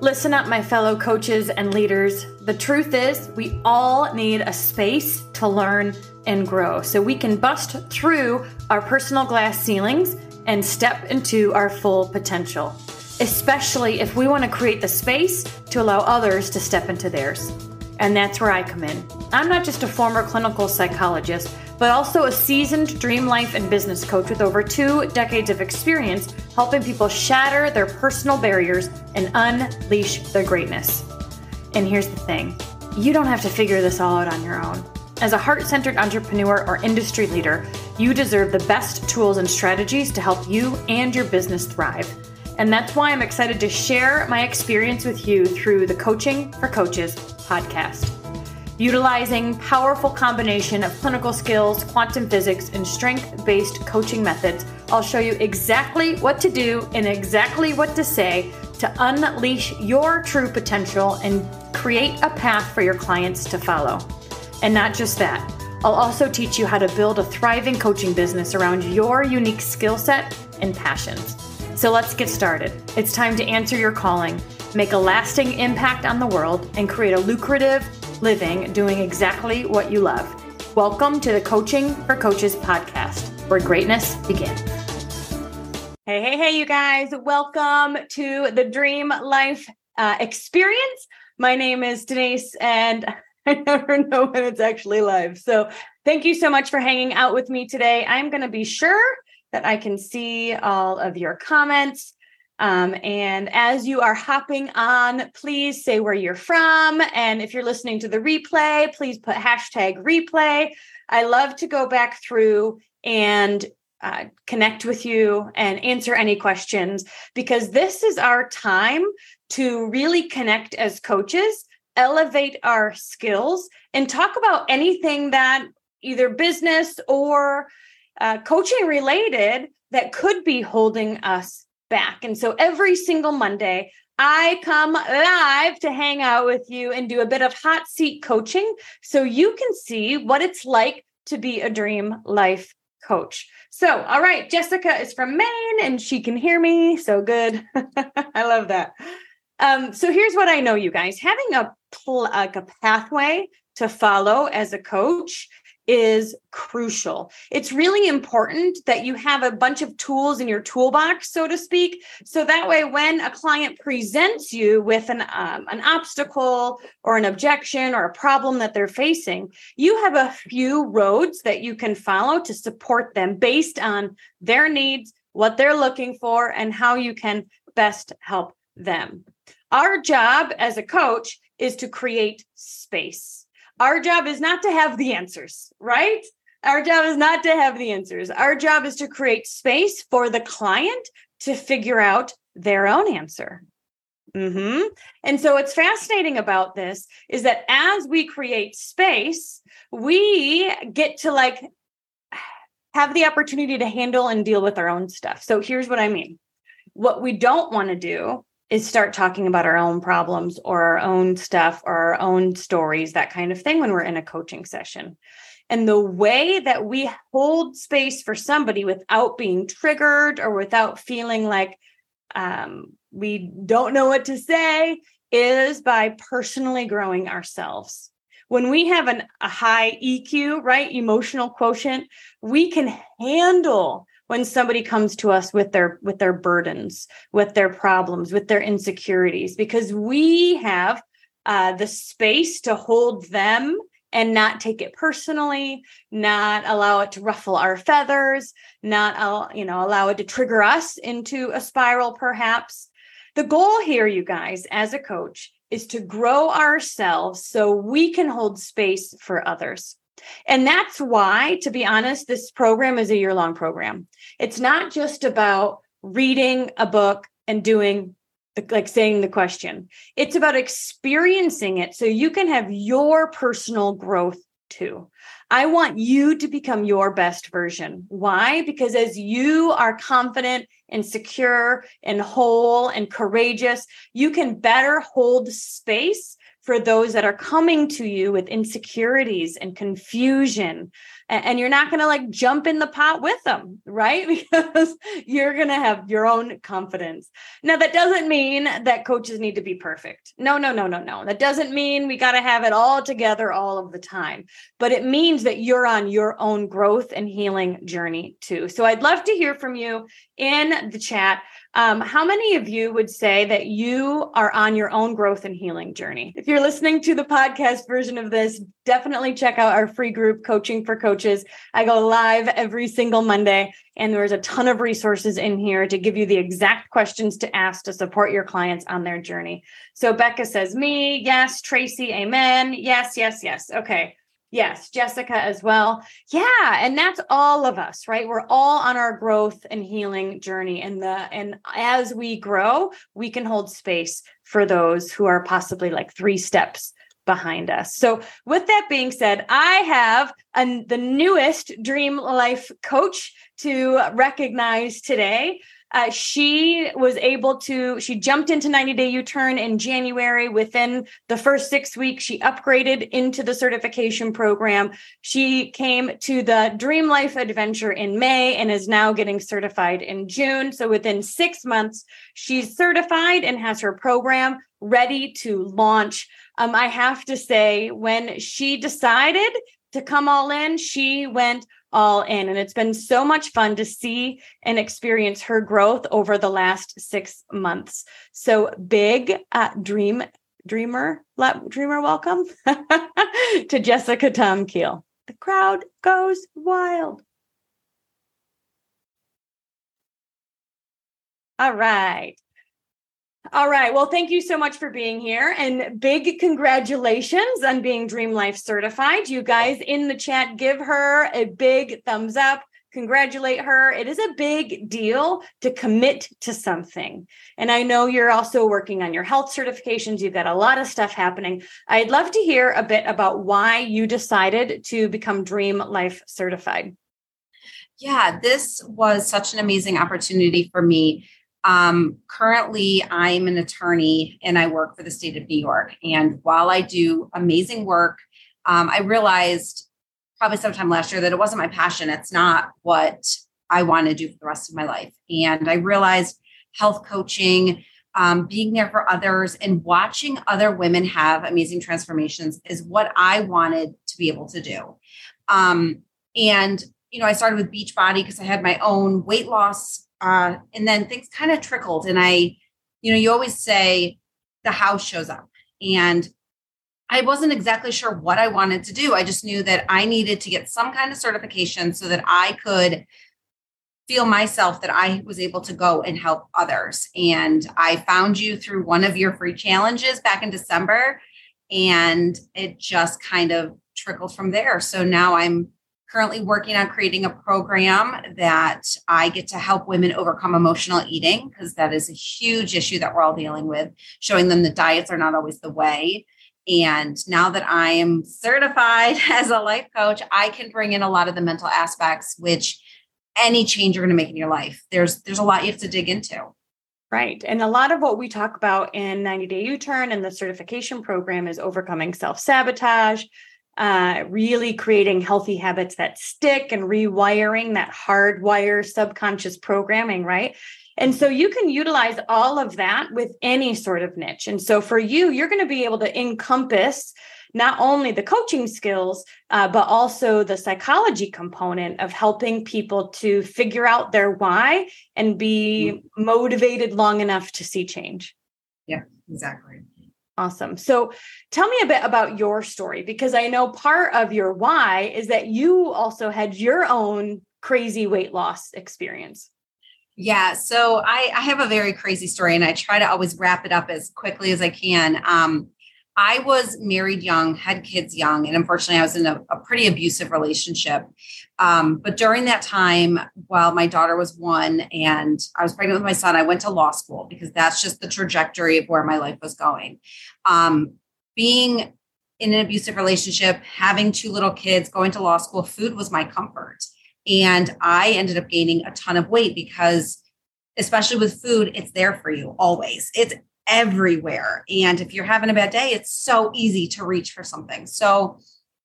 Listen up, my fellow coaches and leaders. The truth is, we all need a space to learn and grow so we can bust through our personal glass ceilings and step into our full potential, especially if we want to create the space to allow others to step into theirs. And that's where I come in. I'm not just a former clinical psychologist, but also a seasoned dream life and business coach with over two decades of experience helping people shatter their personal barriers and unleash their greatness. And here's the thing you don't have to figure this all out on your own. As a heart centered entrepreneur or industry leader, you deserve the best tools and strategies to help you and your business thrive. And that's why I'm excited to share my experience with you through the Coaching for Coaches podcast. Utilizing powerful combination of clinical skills, quantum physics, and strength-based coaching methods, I'll show you exactly what to do and exactly what to say to unleash your true potential and create a path for your clients to follow. And not just that, I'll also teach you how to build a thriving coaching business around your unique skill set and passions. So let's get started. It's time to answer your calling, make a lasting impact on the world, and create a lucrative living doing exactly what you love. Welcome to the Coaching for Coaches podcast, where greatness begins. Hey, hey, hey, you guys. Welcome to the Dream Life uh, Experience. My name is Denise, and I never know when it's actually live. So thank you so much for hanging out with me today. I'm going to be sure that I can see all of your comments. Um, and as you are hopping on, please say where you're from. And if you're listening to the replay, please put hashtag replay. I love to go back through and uh, connect with you and answer any questions because this is our time to really connect as coaches elevate our skills and talk about anything that either business or uh, coaching related that could be holding us back. And so every single Monday, I come live to hang out with you and do a bit of hot seat coaching so you can see what it's like to be a dream life coach. So, all right, Jessica is from Maine and she can hear me. So good. I love that. Um, so here's what I know, you guys having a pl- like a pathway to follow as a coach is crucial. It's really important that you have a bunch of tools in your toolbox, so to speak. So that way, when a client presents you with an, um, an obstacle or an objection or a problem that they're facing, you have a few roads that you can follow to support them based on their needs, what they're looking for, and how you can best help them. Our job as a coach is to create space. Our job is not to have the answers, right? Our job is not to have the answers. Our job is to create space for the client to figure out their own answer. Mm-hmm. And so, what's fascinating about this is that as we create space, we get to like have the opportunity to handle and deal with our own stuff. So, here's what I mean what we don't want to do is start talking about our own problems or our own stuff or our own stories, that kind of thing, when we're in a coaching session. And the way that we hold space for somebody without being triggered or without feeling like um, we don't know what to say is by personally growing ourselves. When we have an, a high EQ, right, emotional quotient, we can handle when somebody comes to us with their with their burdens with their problems with their insecurities because we have uh, the space to hold them and not take it personally not allow it to ruffle our feathers not you know allow it to trigger us into a spiral perhaps. The goal here you guys as a coach is to grow ourselves so we can hold space for others and that's why, to be honest, this program is a year long program. It's not just about reading a book and doing like saying the question. It's about experiencing it so you can have your personal growth too. I want you to become your best version. Why? Because as you are confident and secure and whole and courageous, you can better hold space for those that are coming to you with insecurities and confusion and you're not going to like jump in the pot with them, right? Because you're going to have your own confidence. Now, that doesn't mean that coaches need to be perfect. No, no, no, no, no. That doesn't mean we got to have it all together all of the time, but it means that you're on your own growth and healing journey too. So I'd love to hear from you in the chat. Um, how many of you would say that you are on your own growth and healing journey? If you're listening to the podcast version of this, definitely check out our free group, Coaching for Coaches. I go live every single Monday, and there's a ton of resources in here to give you the exact questions to ask to support your clients on their journey. So Becca says, Me, yes. Tracy, amen. Yes, yes, yes. Okay. Yes, Jessica as well. Yeah, and that's all of us, right? We're all on our growth and healing journey and the and as we grow, we can hold space for those who are possibly like 3 steps behind us. So, with that being said, I have an, the newest Dream Life coach to recognize today. Uh, she was able to, she jumped into 90 day U turn in January. Within the first six weeks, she upgraded into the certification program. She came to the Dream Life Adventure in May and is now getting certified in June. So within six months, she's certified and has her program ready to launch. Um, I have to say, when she decided to come all in, she went all in. And it's been so much fun to see and experience her growth over the last six months. So big uh, dream, dreamer, dreamer, welcome to Jessica Tom Keel. The crowd goes wild. All right. All right. Well, thank you so much for being here and big congratulations on being Dream Life certified. You guys in the chat, give her a big thumbs up. Congratulate her. It is a big deal to commit to something. And I know you're also working on your health certifications. You've got a lot of stuff happening. I'd love to hear a bit about why you decided to become Dream Life certified. Yeah, this was such an amazing opportunity for me um, currently, I'm an attorney and I work for the state of New York. And while I do amazing work, um, I realized probably sometime last year that it wasn't my passion. It's not what I want to do for the rest of my life. And I realized health coaching, um, being there for others, and watching other women have amazing transformations is what I wanted to be able to do. Um, and you know, I started with Beachbody because I had my own weight loss uh, and then things kind of trickled. And I, you know, you always say the house shows up. And I wasn't exactly sure what I wanted to do. I just knew that I needed to get some kind of certification so that I could feel myself that I was able to go and help others. And I found you through one of your free challenges back in December. And it just kind of trickled from there. So now I'm currently working on creating a program that I get to help women overcome emotional eating because that is a huge issue that we're all dealing with, showing them that diets are not always the way. And now that I am certified as a life coach, I can bring in a lot of the mental aspects, which any change you're going to make in your life, there's there's a lot you have to dig into. Right. And a lot of what we talk about in 90 Day U Turn and the certification program is overcoming self sabotage, uh, really creating healthy habits that stick and rewiring that hardwire subconscious programming, right? And so you can utilize all of that with any sort of niche. And so for you, you're going to be able to encompass not only the coaching skills, uh, but also the psychology component of helping people to figure out their why and be mm-hmm. motivated long enough to see change. Yeah, exactly. Awesome. So tell me a bit about your story because I know part of your why is that you also had your own crazy weight loss experience. Yeah, so I, I have a very crazy story and I try to always wrap it up as quickly as I can. Um, I was married young, had kids young, and unfortunately, I was in a, a pretty abusive relationship. Um, but during that time, while my daughter was one and I was pregnant with my son, I went to law school because that's just the trajectory of where my life was going. Um, being in an abusive relationship, having two little kids, going to law school, food was my comfort. And I ended up gaining a ton of weight because, especially with food, it's there for you always. It's everywhere. And if you're having a bad day, it's so easy to reach for something. So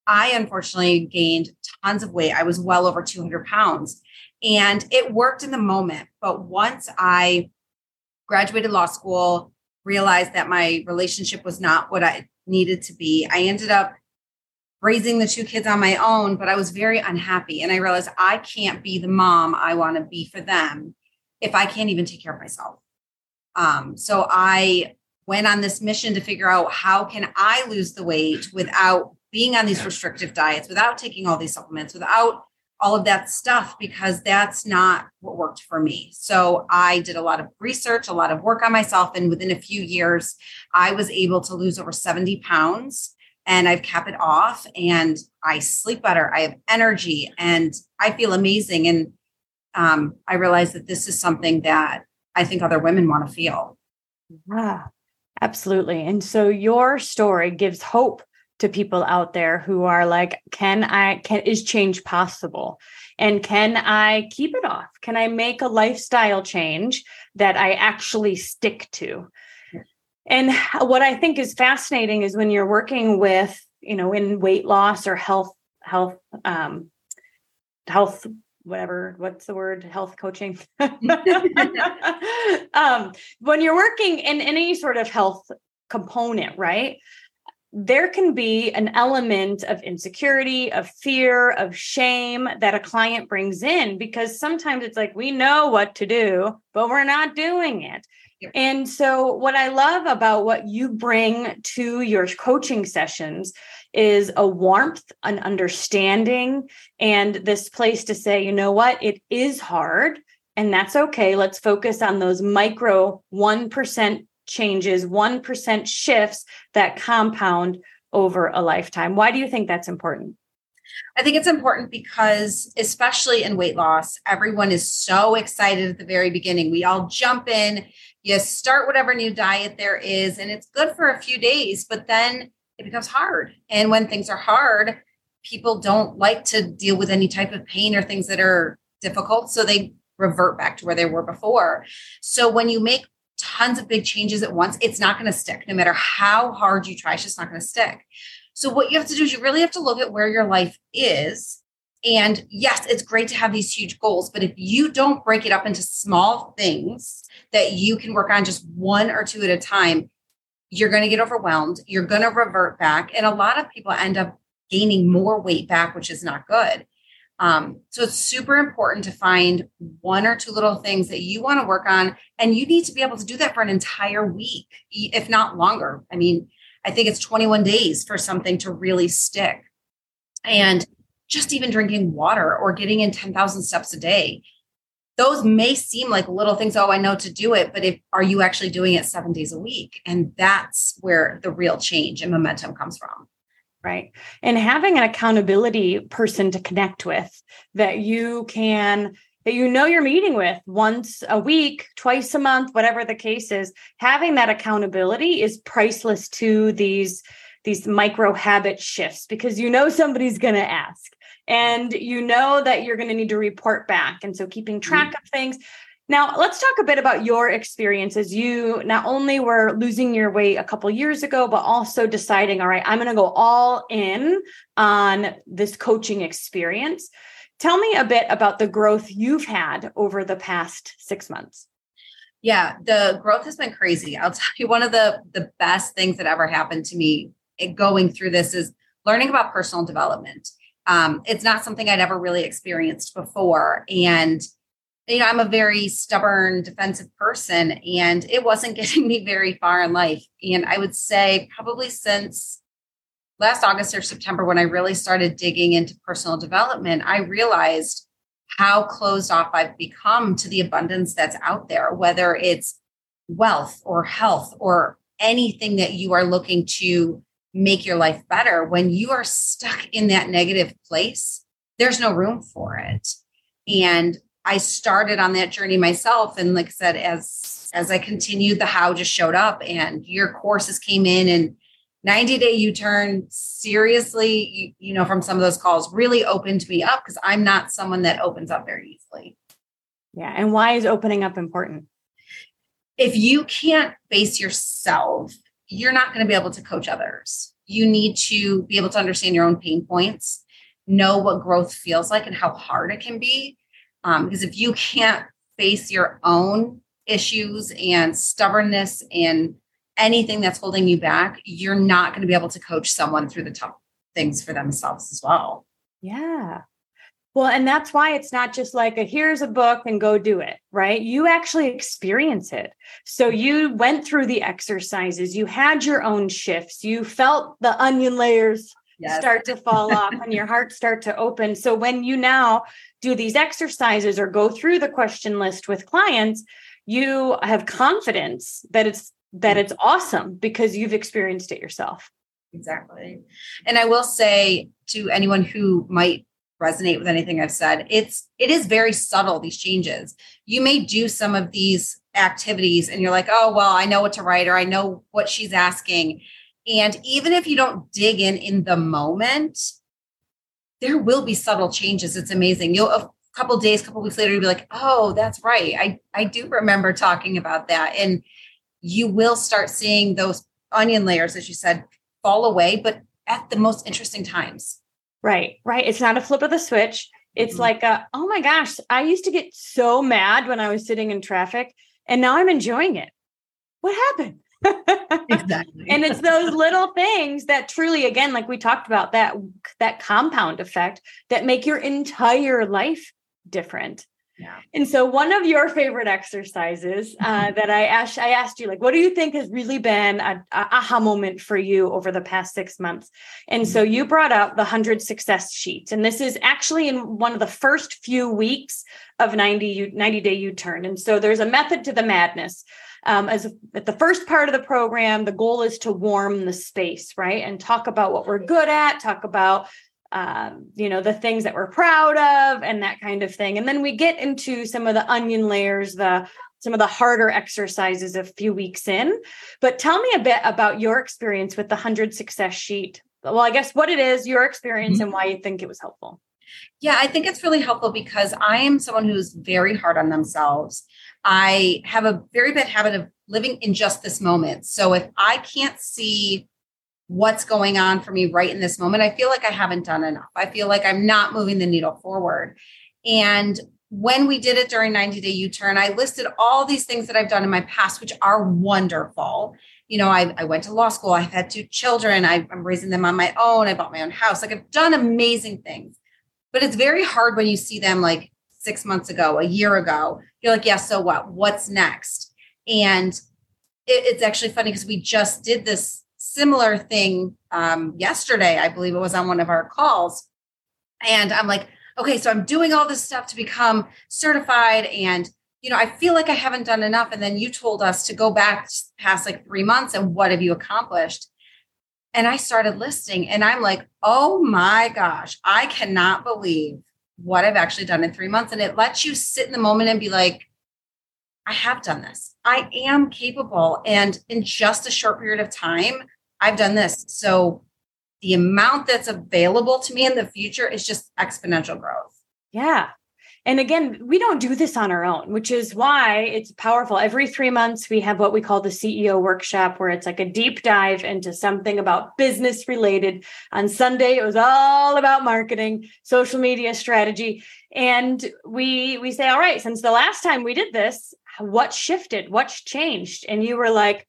I unfortunately gained tons of weight. I was well over 200 pounds and it worked in the moment. But once I graduated law school, realized that my relationship was not what I needed to be, I ended up raising the two kids on my own, but I was very unhappy. And I realized I can't be the mom I want to be for them if I can't even take care of myself. Um, so I went on this mission to figure out how can I lose the weight without being on these restrictive diets, without taking all these supplements, without all of that stuff, because that's not what worked for me. So I did a lot of research, a lot of work on myself. And within a few years, I was able to lose over 70 pounds and I've kept it off and I sleep better. I have energy and I feel amazing. And um, I realize that this is something that I think other women want to feel. Yeah, absolutely. And so your story gives hope to people out there who are like, can I, can, is change possible? And can I keep it off? Can I make a lifestyle change that I actually stick to? And what I think is fascinating is when you're working with, you know, in weight loss or health, health, um, health whatever what's the word health coaching? Um, when you're working in any sort of health component right there can be an element of insecurity of fear of shame that a client brings in because sometimes it's like we know what to do but we're not doing it. And so, what I love about what you bring to your coaching sessions is a warmth, an understanding, and this place to say, you know what, it is hard, and that's okay. Let's focus on those micro 1% changes, 1% shifts that compound over a lifetime. Why do you think that's important? I think it's important because, especially in weight loss, everyone is so excited at the very beginning. We all jump in, you start whatever new diet there is, and it's good for a few days, but then it becomes hard. And when things are hard, people don't like to deal with any type of pain or things that are difficult. So they revert back to where they were before. So when you make tons of big changes at once, it's not going to stick. No matter how hard you try, it's just not going to stick. So what you have to do is you really have to look at where your life is. And yes, it's great to have these huge goals, but if you don't break it up into small things that you can work on just one or two at a time, you're going to get overwhelmed. You're going to revert back. And a lot of people end up gaining more weight back, which is not good. Um, so it's super important to find one or two little things that you want to work on. And you need to be able to do that for an entire week, if not longer. I mean, I think it's 21 days for something to really stick. And just even drinking water or getting in 10,000 steps a day, those may seem like little things. Oh, I know to do it, but if are you actually doing it seven days a week? And that's where the real change and momentum comes from. Right. And having an accountability person to connect with that you can that you know you're meeting with once a week, twice a month, whatever the case is, having that accountability is priceless to these these micro habit shifts because you know somebody's going to ask and you know that you're going to need to report back and so keeping track mm-hmm. of things now let's talk a bit about your experiences you not only were losing your weight a couple years ago but also deciding all right i'm going to go all in on this coaching experience Tell me a bit about the growth you've had over the past six months. Yeah, the growth has been crazy. I'll tell you, one of the the best things that ever happened to me going through this is learning about personal development. Um, it's not something I'd ever really experienced before, and you know, I'm a very stubborn, defensive person, and it wasn't getting me very far in life. And I would say probably since last August or September, when I really started digging into personal development, I realized how closed off I've become to the abundance that's out there, whether it's wealth or health or anything that you are looking to make your life better. When you are stuck in that negative place, there's no room for it. And I started on that journey myself. And like I said, as as I continued, the how just showed up and your courses came in and 90 day U turn, seriously, you, you, know, from some of those calls really opened me up because I'm not someone that opens up very easily. Yeah. And why is opening up important? if you can't face yourself, you're not going to be able to coach others. You need to be able to understand your own pain points, know what growth feels like and how hard it can be. Um, because if you can't face your own issues and stubbornness and anything that's holding you back, you're not going to be able to coach someone through the tough things for themselves as well. Yeah. Well, and that's why it's not just like a here's a book and go do it, right? You actually experience it. So you went through the exercises, you had your own shifts, you felt the onion layers yes. start to fall off and your heart start to open. So when you now do these exercises or go through the question list with clients, you have confidence that it's that it's awesome because you've experienced it yourself. Exactly. And I will say to anyone who might resonate with anything I've said, it's it is very subtle these changes. You may do some of these activities and you're like, "Oh, well, I know what to write or I know what she's asking." And even if you don't dig in in the moment, there will be subtle changes. It's amazing. You'll a couple days, couple weeks later, you'll be like, "Oh, that's right. I I do remember talking about that." And you will start seeing those onion layers, as you said, fall away, but at the most interesting times. Right, right. It's not a flip of the switch. It's mm-hmm. like, a, oh my gosh, I used to get so mad when I was sitting in traffic, and now I'm enjoying it. What happened? exactly. and it's those little things that truly, again, like we talked about, that that compound effect that make your entire life different. Yeah. And so one of your favorite exercises uh, that I asked, I asked you, like, what do you think has really been a, a aha moment for you over the past six months? And so you brought up the 100 success sheets. And this is actually in one of the first few weeks of 90, 90 day U-turn. And so there's a method to the madness. Um, as at the first part of the program, the goal is to warm the space, right? And talk about what we're good at, talk about um, you know, the things that we're proud of and that kind of thing. And then we get into some of the onion layers, the some of the harder exercises a few weeks in. But tell me a bit about your experience with the 100 success sheet. Well, I guess what it is, your experience, mm-hmm. and why you think it was helpful. Yeah, I think it's really helpful because I am someone who's very hard on themselves. I have a very bad habit of living in just this moment. So if I can't see what's going on for me right in this moment, I feel like I haven't done enough. I feel like I'm not moving the needle forward. And when we did it during 90 day U turn, I listed all these things that I've done in my past, which are wonderful. You know, I, I went to law school, I've had two children, I, I'm raising them on my own, I bought my own house. Like I've done amazing things. But it's very hard when you see them like six months ago, a year ago. You're like, yeah, so what? What's next? And it, it's actually funny because we just did this similar thing um, yesterday. I believe it was on one of our calls. And I'm like, okay, so I'm doing all this stuff to become certified. And, you know, I feel like I haven't done enough. And then you told us to go back past like three months and what have you accomplished? And I started listing and I'm like, oh my gosh, I cannot believe what I've actually done in three months. And it lets you sit in the moment and be like, I have done this. I am capable. And in just a short period of time, I've done this. So the amount that's available to me in the future is just exponential growth. Yeah. And again, we don't do this on our own, which is why it's powerful. Every three months, we have what we call the CEO workshop, where it's like a deep dive into something about business related. On Sunday, it was all about marketing, social media strategy. And we we say, all right, since the last time we did this, what shifted? What's changed? And you were like,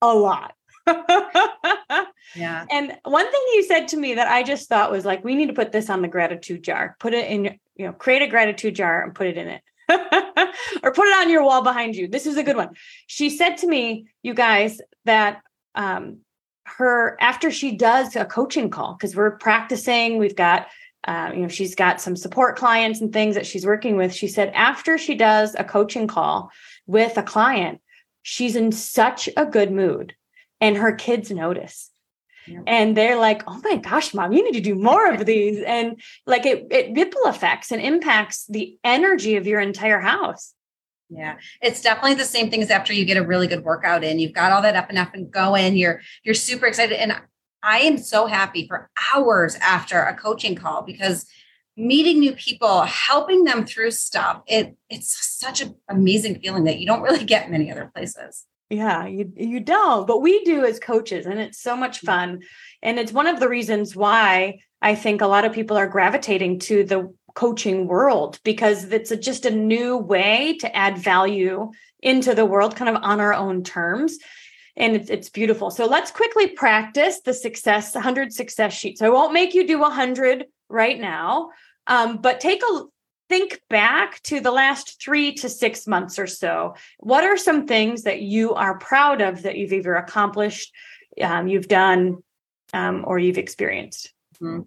a lot. Yeah. And one thing you said to me that I just thought was like, we need to put this on the gratitude jar. Put it in, you know, create a gratitude jar and put it in it. or put it on your wall behind you. This is a good one. She said to me, you guys, that um her after she does a coaching call, because we're practicing, we've got uh, you know, she's got some support clients and things that she's working with. She said after she does a coaching call with a client, she's in such a good mood and her kids notice. Yeah. And they're like, oh my gosh, mom, you need to do more of these. And like it, it ripple effects and impacts the energy of your entire house. Yeah, it's definitely the same thing as after you get a really good workout in. You've got all that up and up and going. You're you're super excited. And I am so happy for hours after a coaching call because meeting new people, helping them through stuff. It it's such an amazing feeling that you don't really get in many other places. Yeah, you you don't, but we do as coaches and it's so much mm. fun. And it's one of the reasons why I think a lot of people are gravitating to the coaching world because it's a, just a new way to add value into the world kind of on our own terms and it's, it's beautiful so let's quickly practice the success 100 success sheet so i won't make you do 100 right now um, but take a think back to the last three to six months or so what are some things that you are proud of that you've either accomplished um, you've done um, or you've experienced mm-hmm.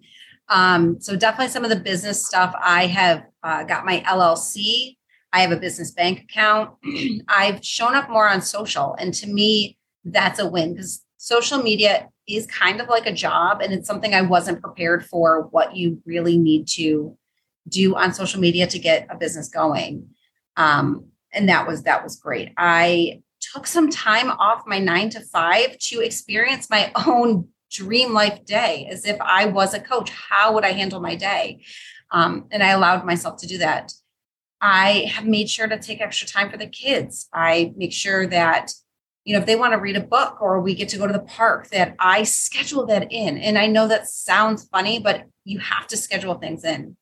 Um, so definitely some of the business stuff. I have uh, got my LLC. I have a business bank account. I've shown up more on social, and to me, that's a win because social media is kind of like a job, and it's something I wasn't prepared for. What you really need to do on social media to get a business going, um, and that was that was great. I took some time off my nine to five to experience my own dream life day as if I was a coach. How would I handle my day? Um, and I allowed myself to do that. I have made sure to take extra time for the kids. I make sure that, you know, if they want to read a book or we get to go to the park, that I schedule that in. And I know that sounds funny, but you have to schedule things in.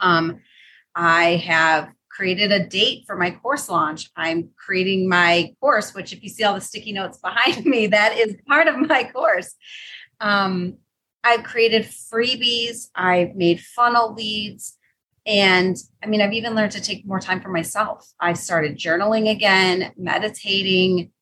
Um, I have created a date for my course launch. I'm creating my course, which, if you see all the sticky notes behind me, that is part of my course. Um, I've created freebies, I've made funnel leads. And I mean, I've even learned to take more time for myself. I started journaling again, meditating.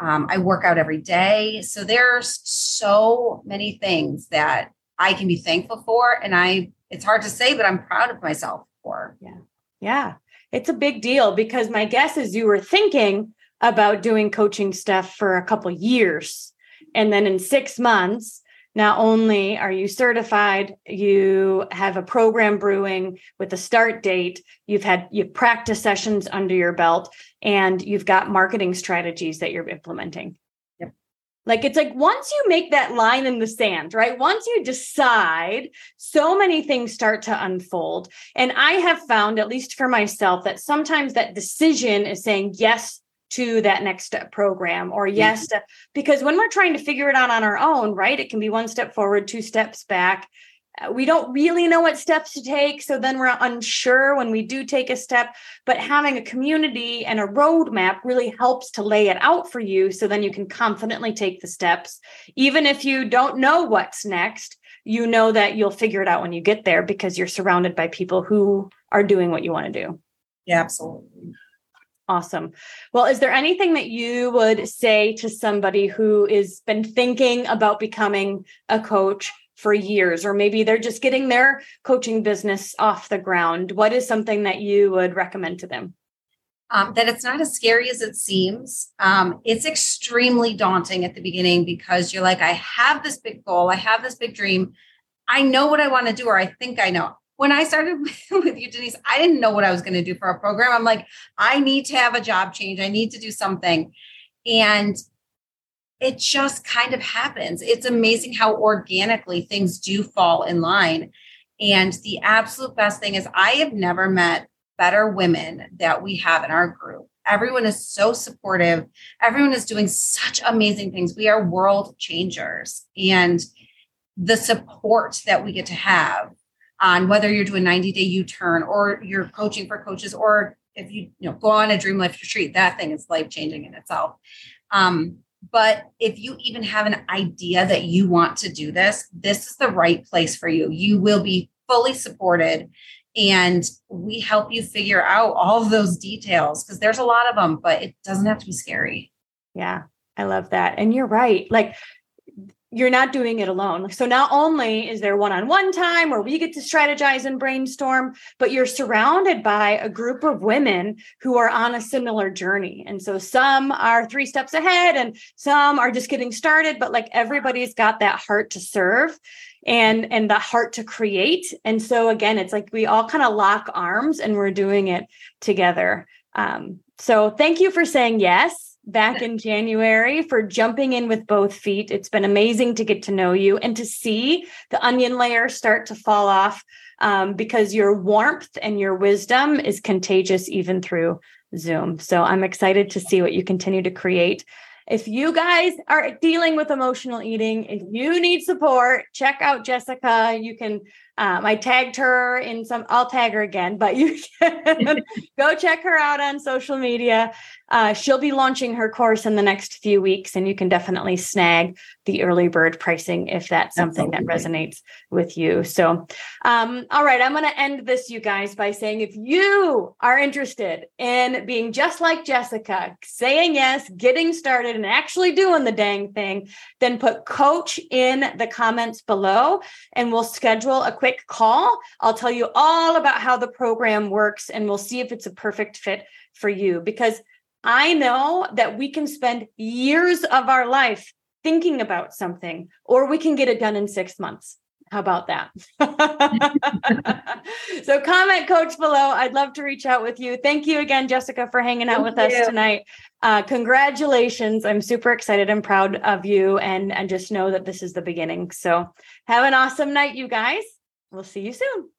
Um, I work out every day. So there's so many things that I can be thankful for. And I, it's hard to say, but I'm proud of myself for. Yeah. Yeah it's a big deal because my guess is you were thinking about doing coaching stuff for a couple years and then in 6 months not only are you certified you have a program brewing with a start date you've had you've practice sessions under your belt and you've got marketing strategies that you're implementing like it's like once you make that line in the sand, right? Once you decide, so many things start to unfold. And I have found, at least for myself, that sometimes that decision is saying yes to that next step program or yes mm-hmm. to, because when we're trying to figure it out on our own, right? It can be one step forward, two steps back Uh, we don't really know what steps to take. So then we're unsure when we do take a step. But having a community and a roadmap really helps to lay it out for you. So then you can confidently take the steps. Even if you don't know what's next, you know that you'll figure it out when you get there because you're surrounded by people who are doing what you want to do. Yeah, absolutely. Awesome. Well, is there anything that you would say to somebody who has been thinking about becoming a coach? For years, or maybe they're just getting their coaching business off the ground. What is something that you would recommend to them? Um, that it's not as scary as it seems. Um, it's extremely daunting at the beginning because you're like, I have this big goal, I have this big dream, I know what I want to do, or I think I know. When I started with you, Denise, I didn't know what I was going to do for a program. I'm like, I need to have a job change, I need to do something. And it just kind of happens. It's amazing how organically things do fall in line. And the absolute best thing is, I have never met better women that we have in our group. Everyone is so supportive. Everyone is doing such amazing things. We are world changers. And the support that we get to have on whether you're doing 90 day U turn or you're coaching for coaches, or if you, you know, go on a dream life retreat, that thing is life changing in itself. Um, but if you even have an idea that you want to do this, this is the right place for you. You will be fully supported and we help you figure out all of those details because there's a lot of them, but it doesn't have to be scary. Yeah, I love that. And you're right. Like you're not doing it alone. So not only is there one-on-one time where we get to strategize and brainstorm, but you're surrounded by a group of women who are on a similar journey. And so some are 3 steps ahead and some are just getting started, but like everybody's got that heart to serve and and the heart to create. And so again, it's like we all kind of lock arms and we're doing it together. Um, so thank you for saying yes back in January for jumping in with both feet. It's been amazing to get to know you and to see the onion layer start to fall off um, because your warmth and your wisdom is contagious even through Zoom. So I'm excited to see what you continue to create. If you guys are dealing with emotional eating, if you need support, check out Jessica. You can um, I tagged her in some, I'll tag her again, but you can go check her out on social media. Uh, she'll be launching her course in the next few weeks, and you can definitely snag the early bird pricing if that's something Absolutely. that resonates with you. So, um, all right, I'm going to end this, you guys, by saying if you are interested in being just like Jessica, saying yes, getting started, and actually doing the dang thing, then put coach in the comments below, and we'll schedule a quick quick call. I'll tell you all about how the program works and we'll see if it's a perfect fit for you because I know that we can spend years of our life thinking about something or we can get it done in 6 months. How about that? so comment coach below. I'd love to reach out with you. Thank you again, Jessica, for hanging out Thank with you. us tonight. Uh, congratulations. I'm super excited and proud of you and, and just know that this is the beginning. So have an awesome night, you guys. We'll see you soon.